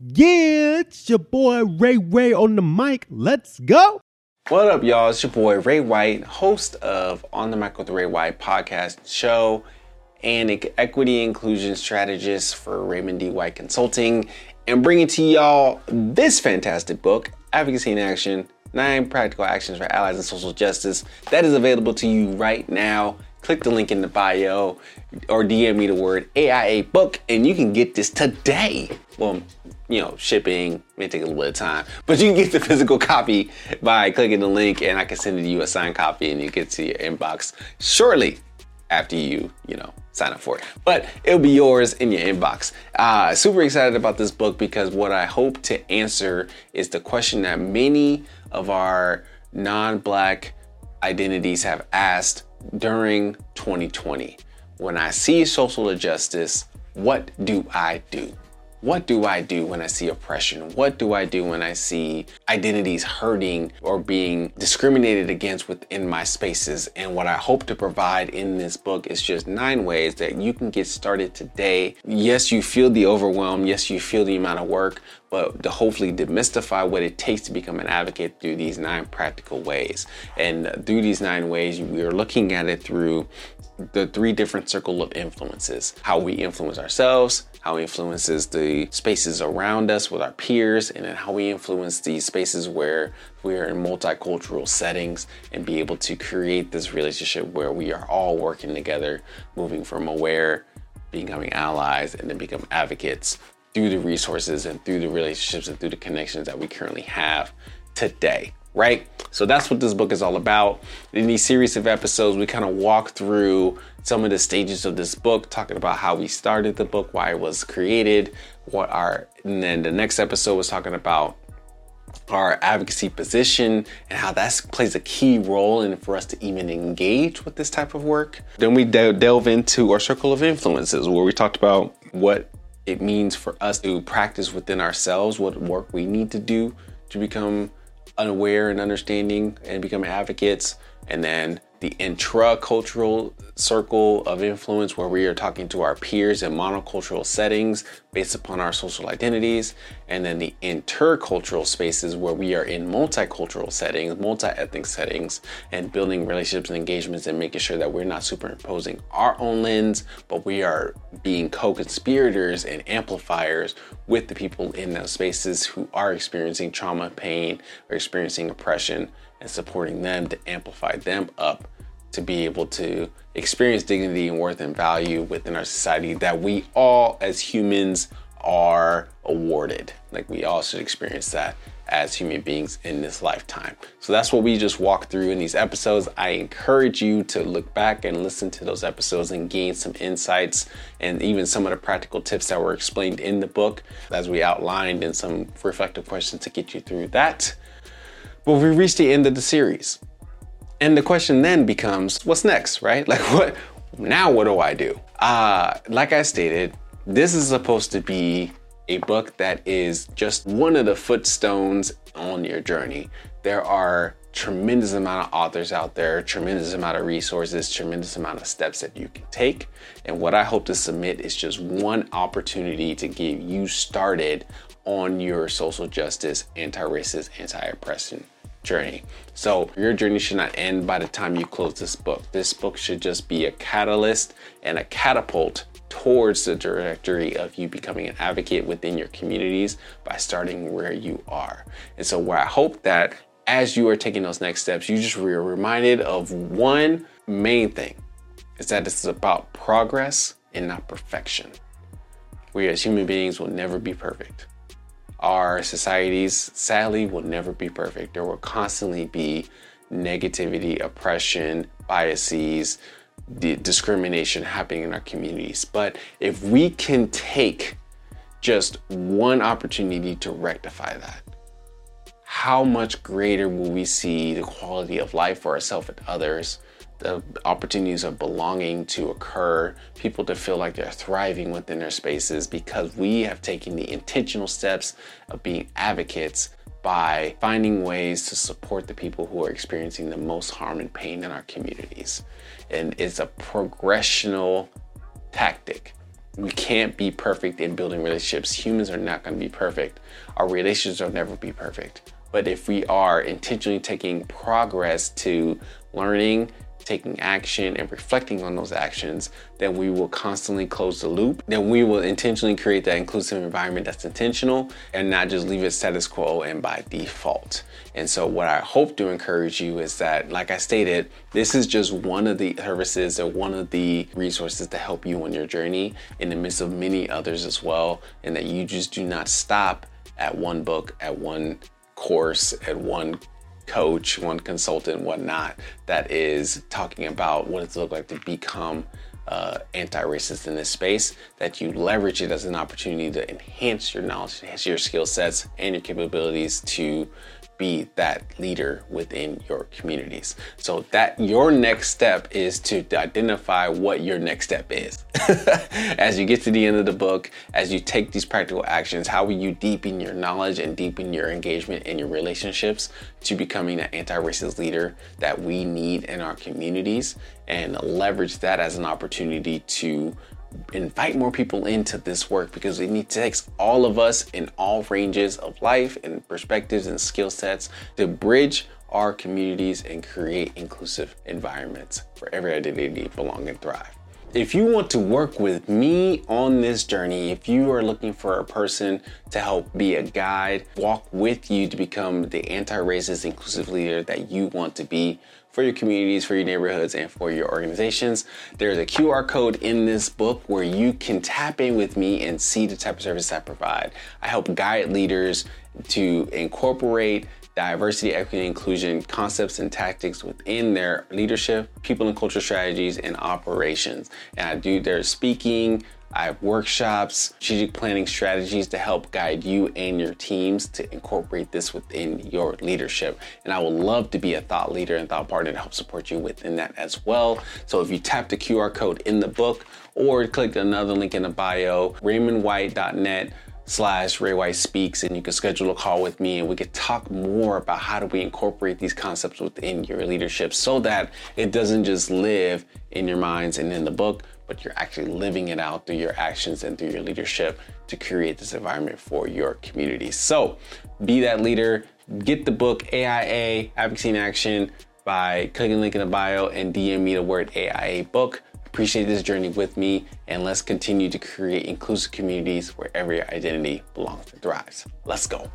Yeah, it's your boy Ray Ray on the mic. Let's go. What up, y'all? It's your boy Ray White, host of On the Mic with Ray White podcast show and equity inclusion strategist for Raymond D. White Consulting, and bringing to y'all this fantastic book, Advocacy in Action Nine Practical Actions for Allies and Social Justice, that is available to you right now. Click the link in the bio or DM me the word AIA book, and you can get this today. Well, you know, shipping may take a little bit of time, but you can get the physical copy by clicking the link, and I can send it to you a signed copy, and you get to your inbox shortly after you, you know, sign up for it. But it'll be yours in your inbox. Uh, super excited about this book because what I hope to answer is the question that many of our non-black identities have asked during 2020. When I see social injustice, what do I do? What do I do when I see oppression? What do I do when I see identities hurting or being discriminated against within my spaces? And what I hope to provide in this book is just nine ways that you can get started today. Yes, you feel the overwhelm. Yes, you feel the amount of work, but to hopefully demystify what it takes to become an advocate through these nine practical ways. And through these nine ways, we are looking at it through the three different circle of influences how we influence ourselves how it influences the spaces around us with our peers and then how we influence the spaces where we are in multicultural settings and be able to create this relationship where we are all working together moving from aware becoming allies and then become advocates through the resources and through the relationships and through the connections that we currently have today right? So that's what this book is all about. In these series of episodes, we kind of walk through some of the stages of this book, talking about how we started the book, why it was created, what our, and then the next episode was talking about our advocacy position and how that plays a key role in for us to even engage with this type of work. Then we de- delve into our circle of influences where we talked about what it means for us to practice within ourselves, what work we need to do to become unaware and understanding and become advocates. And then the intracultural circle of influence where we are talking to our peers in monocultural settings based upon our social identities, and then the intercultural spaces where we are in multicultural settings, multi-ethnic settings, and building relationships and engagements and making sure that we're not superimposing our own lens, but we are being co-conspirators and amplifiers with the people in those spaces who are experiencing trauma, pain, or experiencing oppression and supporting them to amplify them up to be able to experience dignity and worth and value within our society that we all as humans are awarded. Like we all should experience that as human beings in this lifetime. So that's what we just walked through in these episodes. I encourage you to look back and listen to those episodes and gain some insights and even some of the practical tips that were explained in the book as we outlined and some reflective questions to get you through that. But we reached the end of the series. And the question then becomes, what's next, right? Like what now what do I do? Uh, like I stated, this is supposed to be a book that is just one of the footstones on your journey. There are tremendous amount of authors out there, tremendous amount of resources, tremendous amount of steps that you can take. And what I hope to submit is just one opportunity to get you started on your social justice, anti-racist, anti-oppression journey. So your journey should not end by the time you close this book. This book should just be a catalyst and a catapult towards the trajectory of you becoming an advocate within your communities by starting where you are. And so where I hope that as you are taking those next steps, you just are reminded of one main thing is that this is about progress and not perfection. We as human beings will never be perfect our societies sadly will never be perfect. There will constantly be negativity, oppression, biases, the discrimination happening in our communities. But if we can take just one opportunity to rectify that, how much greater will we see the quality of life for ourselves and others the opportunities of belonging to occur, people to feel like they're thriving within their spaces because we have taken the intentional steps of being advocates by finding ways to support the people who are experiencing the most harm and pain in our communities. And it's a progressional tactic. We can't be perfect in building relationships. Humans are not going to be perfect. Our relationships will never be perfect. But if we are intentionally taking progress to learning, taking action and reflecting on those actions, then we will constantly close the loop. Then we will intentionally create that inclusive environment that's intentional and not just leave it status quo and by default. And so, what I hope to encourage you is that, like I stated, this is just one of the services or one of the resources to help you on your journey in the midst of many others as well, and that you just do not stop at one book, at one course, at one coach, one consultant, whatnot, that is talking about what it's look like to become uh, anti-racist in this space, that you leverage it as an opportunity to enhance your knowledge, enhance your skill sets and your capabilities to be that leader within your communities. So that your next step is to identify what your next step is. as you get to the end of the book, as you take these practical actions, how will you deepen your knowledge and deepen your engagement in your relationships to becoming an anti-racist leader that we need in our communities and leverage that as an opportunity to invite more people into this work because it takes all of us in all ranges of life and perspectives and skill sets to bridge our communities and create inclusive environments for every identity belong and thrive. If you want to work with me on this journey, if you are looking for a person to help be a guide, walk with you to become the anti racist, inclusive leader that you want to be for your communities, for your neighborhoods, and for your organizations, there's a QR code in this book where you can tap in with me and see the type of service I provide. I help guide leaders to incorporate diversity, equity, inclusion concepts and tactics within their leadership, people and culture strategies, and operations. And I do their speaking, I have workshops, strategic planning strategies to help guide you and your teams to incorporate this within your leadership. And I would love to be a thought leader and thought partner to help support you within that as well. So if you tap the QR code in the book or click another link in the bio, raymondwhite.net slash Ray White Speaks, and you can schedule a call with me and we could talk more about how do we incorporate these concepts within your leadership so that it doesn't just live in your minds and in the book, but you're actually living it out through your actions and through your leadership to create this environment for your community. So be that leader, get the book AIA Advocacy in Action by clicking the link in the bio and DM me the word AIA book. Appreciate this journey with me, and let's continue to create inclusive communities where every identity belongs and thrives. Let's go.